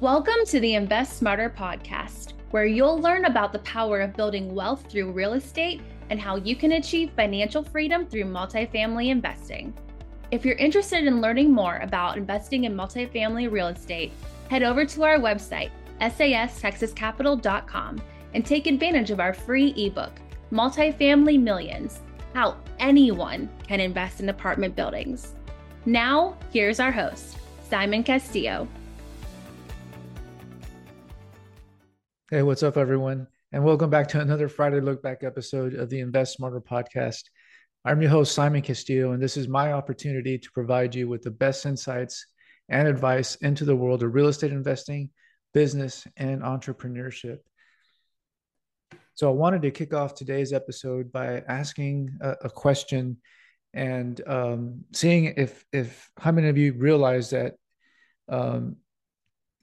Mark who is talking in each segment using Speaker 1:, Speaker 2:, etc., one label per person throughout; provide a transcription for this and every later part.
Speaker 1: Welcome to the Invest Smarter podcast, where you'll learn about the power of building wealth through real estate and how you can achieve financial freedom through multifamily investing. If you're interested in learning more about investing in multifamily real estate, head over to our website, sastexascapital.com, and take advantage of our free ebook, Multifamily Millions How Anyone Can Invest in Apartment Buildings. Now, here's our host, Simon Castillo.
Speaker 2: Hey, what's up, everyone? And welcome back to another Friday Look Back episode of the Invest Smarter podcast. I'm your host, Simon Castillo, and this is my opportunity to provide you with the best insights and advice into the world of real estate investing, business, and entrepreneurship. So, I wanted to kick off today's episode by asking a, a question and um, seeing if if how many of you realize that um,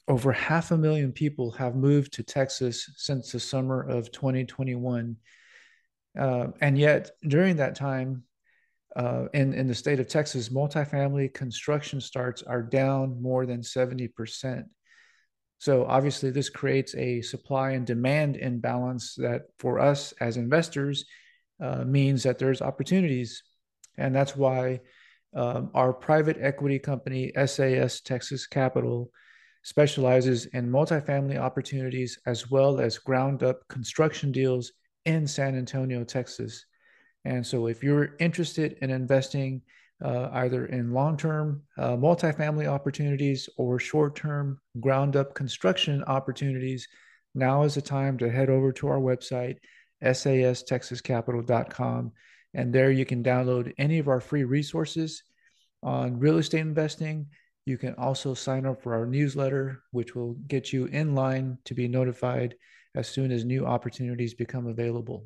Speaker 2: over half a million people have moved to Texas since the summer of 2021. Uh, and yet, during that time, uh, in, in the state of Texas, multifamily construction starts are down more than 70%. So, obviously, this creates a supply and demand imbalance that for us as investors uh, means that there's opportunities. And that's why um, our private equity company, SAS Texas Capital, specializes in multifamily opportunities as well as ground up construction deals in San Antonio, Texas. And so, if you're interested in investing uh, either in long term uh, multifamily opportunities or short term ground up construction opportunities, now is the time to head over to our website, sastexascapital.com. And there you can download any of our free resources on real estate investing you can also sign up for our newsletter, which will get you in line to be notified as soon as new opportunities become available.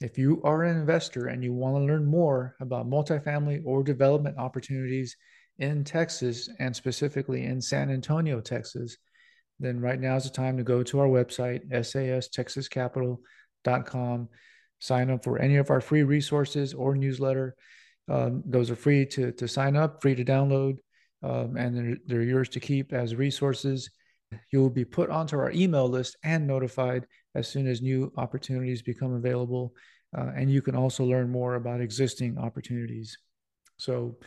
Speaker 2: If you are an investor and you want to learn more about multifamily or development opportunities in Texas and specifically in San Antonio, Texas, then right now is the time to go to our website, sastexascapital.com, sign up for any of our free resources or newsletter um, those are free to, to sign up, free to download, um, and they're, they're yours to keep as resources. You will be put onto our email list and notified as soon as new opportunities become available. Uh, and you can also learn more about existing opportunities. So,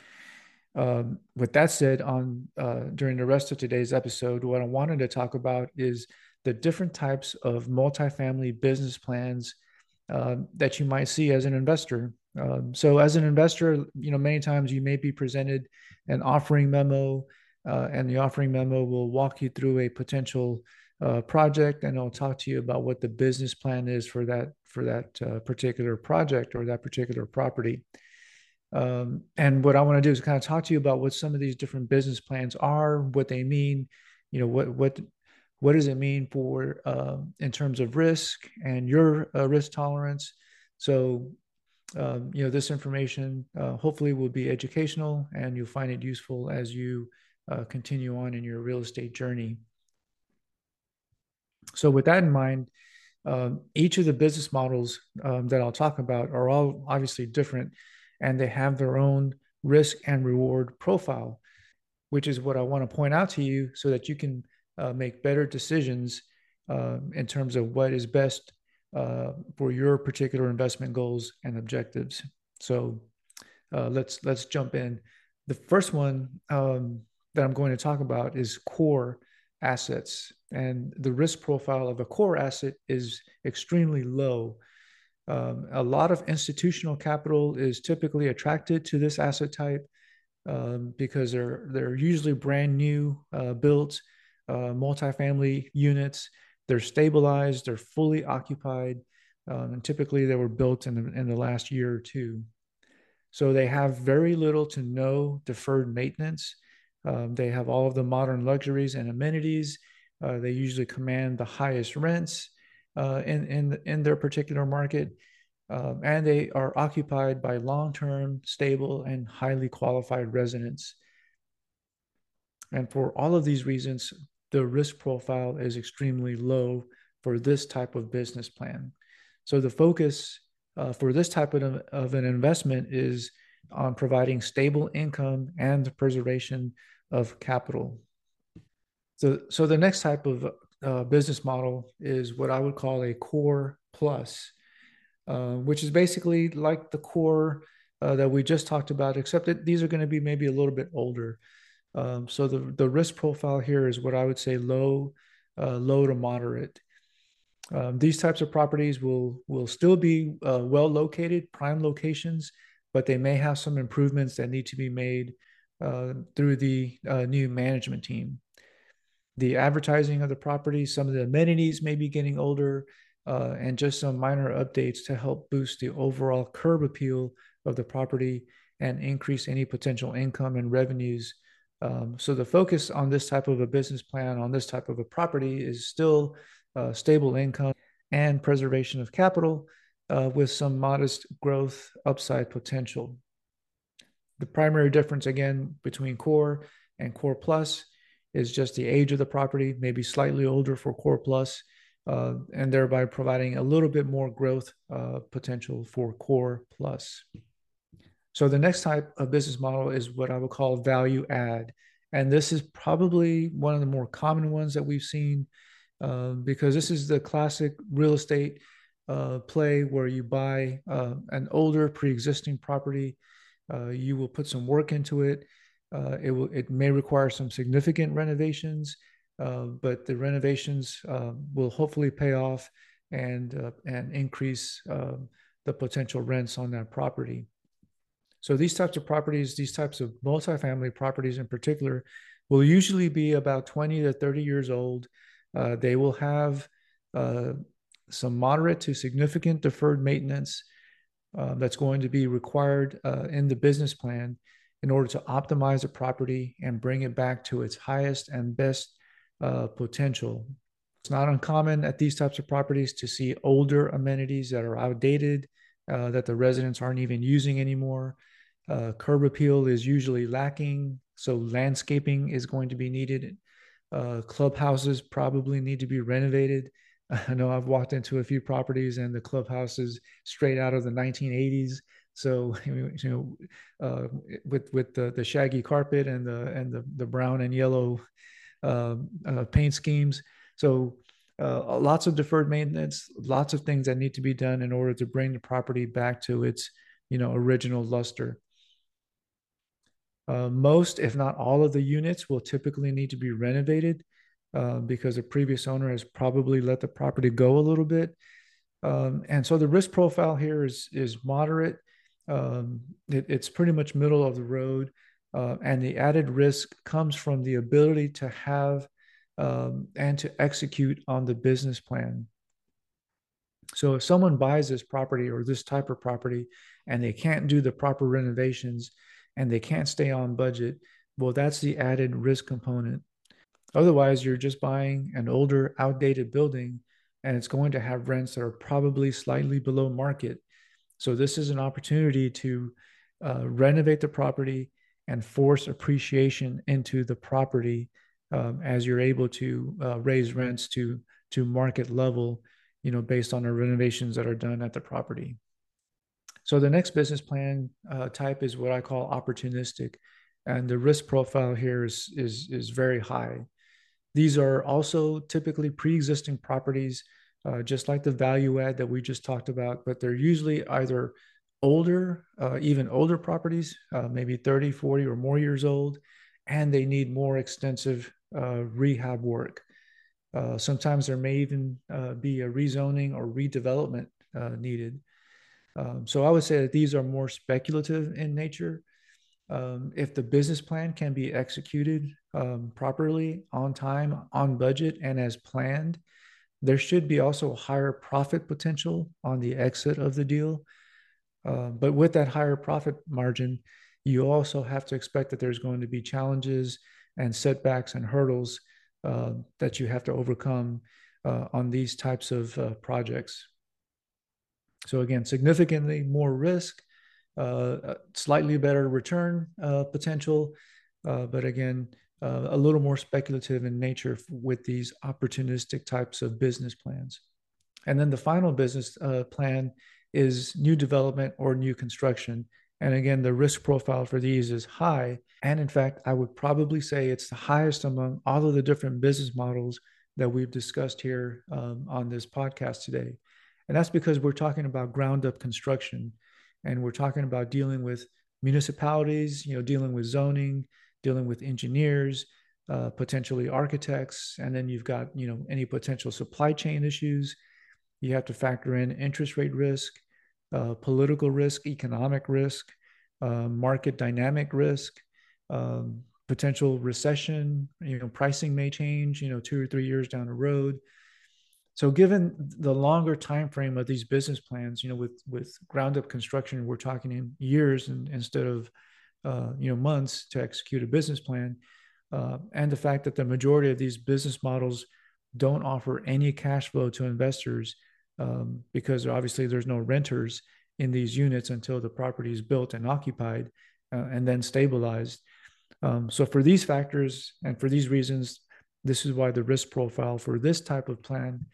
Speaker 2: um, with that said, on uh, during the rest of today's episode, what I wanted to talk about is the different types of multifamily business plans uh, that you might see as an investor. Um, so as an investor, you know, many times you may be presented an offering memo, uh, and the offering memo will walk you through a potential uh, project, and it'll talk to you about what the business plan is for that for that uh, particular project or that particular property. Um, and what I want to do is kind of talk to you about what some of these different business plans are, what they mean, you know, what what what does it mean for um, in terms of risk and your uh, risk tolerance. So um, you know, this information uh, hopefully will be educational and you'll find it useful as you uh, continue on in your real estate journey. So, with that in mind, um, each of the business models um, that I'll talk about are all obviously different and they have their own risk and reward profile, which is what I want to point out to you so that you can uh, make better decisions um, in terms of what is best uh, for your particular investment goals and objectives. So uh, let's let's jump in. The first one um, that I'm going to talk about is core assets, and the risk profile of a core asset is extremely low. Um, a lot of institutional capital is typically attracted to this asset type um, because they're they're usually brand new, uh, built, uh, multifamily units they're stabilized, they're fully occupied, um, and typically they were built in the, in the last year or two. So they have very little to no deferred maintenance. Um, they have all of the modern luxuries and amenities. Uh, they usually command the highest rents uh, in, in, in their particular market. Um, and they are occupied by long term, stable, and highly qualified residents. And for all of these reasons, the risk profile is extremely low for this type of business plan. So the focus uh, for this type of, of an investment is on providing stable income and preservation of capital. So, so the next type of uh, business model is what I would call a core plus, uh, which is basically like the core uh, that we just talked about, except that these are going to be maybe a little bit older. Um, so the the risk profile here is what I would say low, uh, low to moderate. Um, these types of properties will will still be uh, well located, prime locations, but they may have some improvements that need to be made uh, through the uh, new management team. The advertising of the property, some of the amenities may be getting older, uh, and just some minor updates to help boost the overall curb appeal of the property and increase any potential income and revenues. Um, so the focus on this type of a business plan on this type of a property is still uh, stable income and preservation of capital uh, with some modest growth upside potential. The primary difference, again, between core and core plus is just the age of the property, maybe slightly older for core plus, uh, and thereby providing a little bit more growth uh, potential for core plus. So the next type of business model is what I would call value add. And this is probably one of the more common ones that we've seen uh, because this is the classic real estate uh, play where you buy uh, an older pre-existing property. Uh, you will put some work into it. Uh, it will. It may require some significant renovations, uh, but the renovations will hopefully pay off and and increase the potential rents on that property. So these types of properties, these types of multifamily properties in particular, will usually be about 20 to 30 years old. Uh, they will have uh, some moderate to significant deferred maintenance uh, that's going to be required uh, in the business plan in order to optimize a property and bring it back to its highest and best uh, potential. It's not uncommon at these types of properties to see older amenities that are outdated, uh, that the residents aren't even using anymore. Uh, curb appeal is usually lacking, so landscaping is going to be needed. Uh, clubhouses probably need to be renovated. I know I've walked into a few properties and the clubhouse is straight out of the 1980s. So you know, uh, with with the, the shaggy carpet and the and the, the brown and yellow uh, uh, paint schemes. So uh, lots of deferred maintenance, lots of things that need to be done in order to bring the property back to its you know original luster. Uh, most, if not all, of the units will typically need to be renovated uh, because the previous owner has probably let the property go a little bit. Um, and so the risk profile here is is moderate. Um, it, it's pretty much middle of the road, uh, and the added risk comes from the ability to have um, and to execute on the business plan. So if someone buys this property or this type of property and they can't do the proper renovations and they can't stay on budget, well, that's the added risk component. Otherwise, you're just buying an older, outdated building and it's going to have rents that are probably slightly below market. So, this is an opportunity to uh, renovate the property and force appreciation into the property um, as you're able to uh, raise rents to to market level, you know, based on the renovations that are done at the property. So the next business plan uh, type is what I call opportunistic, and the risk profile here is is is very high. These are also typically pre-existing properties, uh, just like the value add that we just talked about, but they're usually either older, uh, even older properties, uh, maybe 30, 40 or more years old, and they need more extensive uh, rehab work. Uh, sometimes there may even be a rezoning or redevelopment needed. Um, so I would say that these are more speculative in nature. Um, if the business plan can be executed um, properly, on time, on budget, and as planned, there should be also higher profit potential on the exit of the deal. Uh, but with that higher profit margin, you also have to expect that there's going to be challenges and setbacks and hurdles uh, that you have to overcome uh, on these types of uh, projects. So again, significantly more risk, uh, slightly better return uh, potential, uh, but again, uh, a little more speculative in nature with these opportunistic types of business plans. And then the final business uh, plan is new development or new construction. And again, the risk profile for these is high. And in fact, I would probably say it's the highest among all of the different business models that we've discussed here um, on this podcast today. And that's because we're talking about ground up construction and we're talking about dealing with municipalities, you know, dealing with zoning, dealing with engineers, uh, potentially architects, and then you've got, you know, any potential supply chain issues. You have to factor in interest rate risk, uh, political risk, economic risk, uh, market dynamic risk, um, potential recession. You know, pricing may change. You know, two or three years down the road. So, given the longer time frame of these business plans, you know, with with ground up construction, we're talking in years and, instead of uh, you know months to execute a business plan, uh, and the fact that the majority of these business models don't offer any cash flow to investors um, because obviously there's no renters in these units until the property is built and occupied uh, and then stabilized. Um, so, for these factors and for these reasons, this is why the risk profile for this type of plan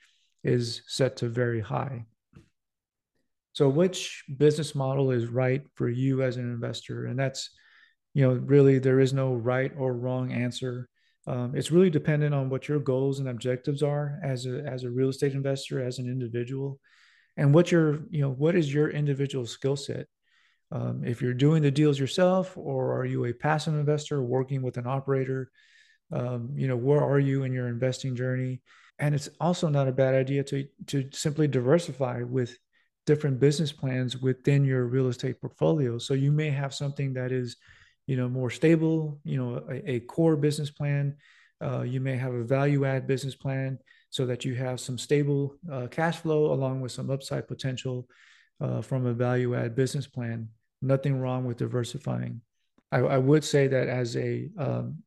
Speaker 2: is set to very high. So, which business model is right for you as an investor? And that's, you know, really there is no right or wrong answer. Um, it's really dependent on what your goals and objectives are as a as a real estate investor, as an individual, and what your you know what is your individual skill set. Um, if you're doing the deals yourself, or are you a passive investor working with an operator? Um, you know, where are you in your investing journey? And it's also not a bad idea to to simply diversify with different business plans within your real estate portfolio. So you may have something that is you know more stable you know a, a core business plan. Uh, you may have a value add business plan so that you have some stable uh, cash flow along with some upside potential uh, from a value add business plan. Nothing wrong with diversifying. I, I would say that as a um,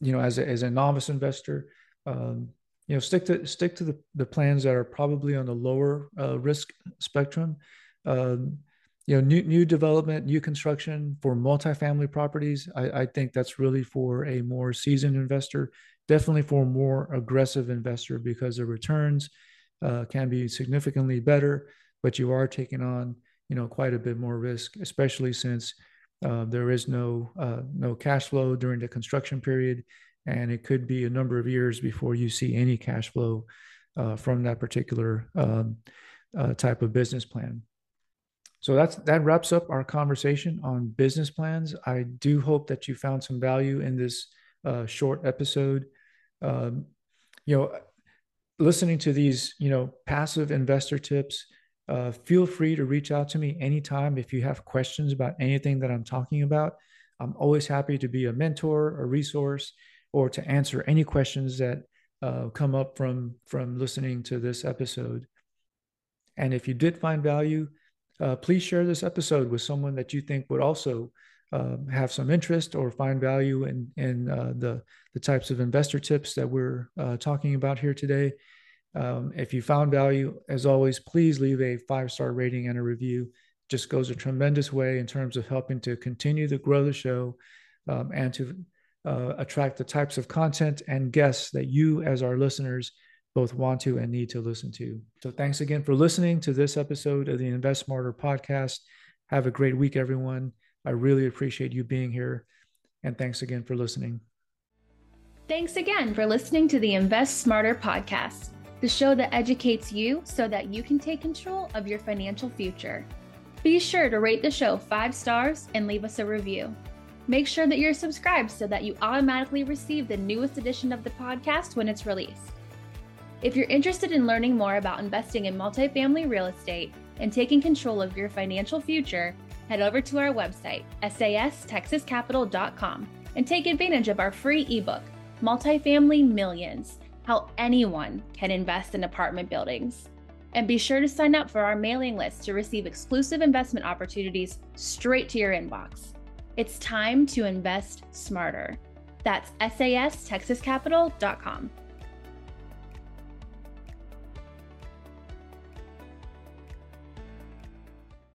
Speaker 2: you know as a, as a novice investor um, you know stick to stick to the, the plans that are probably on the lower uh, risk spectrum. Um, you know new new development new construction for multifamily properties I, I think that's really for a more seasoned investor. Definitely for a more aggressive investor because the returns uh, can be significantly better but you are taking on you know quite a bit more risk especially since uh, there is no uh, no cash flow during the construction period and it could be a number of years before you see any cash flow uh, from that particular um, uh, type of business plan. So that's that wraps up our conversation on business plans. I do hope that you found some value in this uh, short episode. Um, you know, listening to these, you know, passive investor tips. Uh, feel free to reach out to me anytime if you have questions about anything that I'm talking about. I'm always happy to be a mentor, a resource, or to answer any questions that uh, come up from from listening to this episode. And if you did find value, uh, please share this episode with someone that you think would also um, have some interest or find value in in uh, the the types of investor tips that we're uh, talking about here today. Um, if you found value, as always, please leave a five star rating and a review. Just goes a tremendous way in terms of helping to continue to grow the show um, and to uh, attract the types of content and guests that you, as our listeners, both want to and need to listen to. So, thanks again for listening to this episode of the Invest Smarter podcast. Have a great week, everyone. I really appreciate you being here. And thanks again for listening.
Speaker 1: Thanks again for listening to the Invest Smarter podcast, the show that educates you so that you can take control of your financial future. Be sure to rate the show five stars and leave us a review. Make sure that you're subscribed so that you automatically receive the newest edition of the podcast when it's released. If you're interested in learning more about investing in multifamily real estate and taking control of your financial future, head over to our website, sastexascapital.com, and take advantage of our free ebook, Multifamily Millions How Anyone Can Invest in Apartment Buildings. And be sure to sign up for our mailing list to receive exclusive investment opportunities straight to your inbox. It's time to invest smarter. That's sastexascapital.com.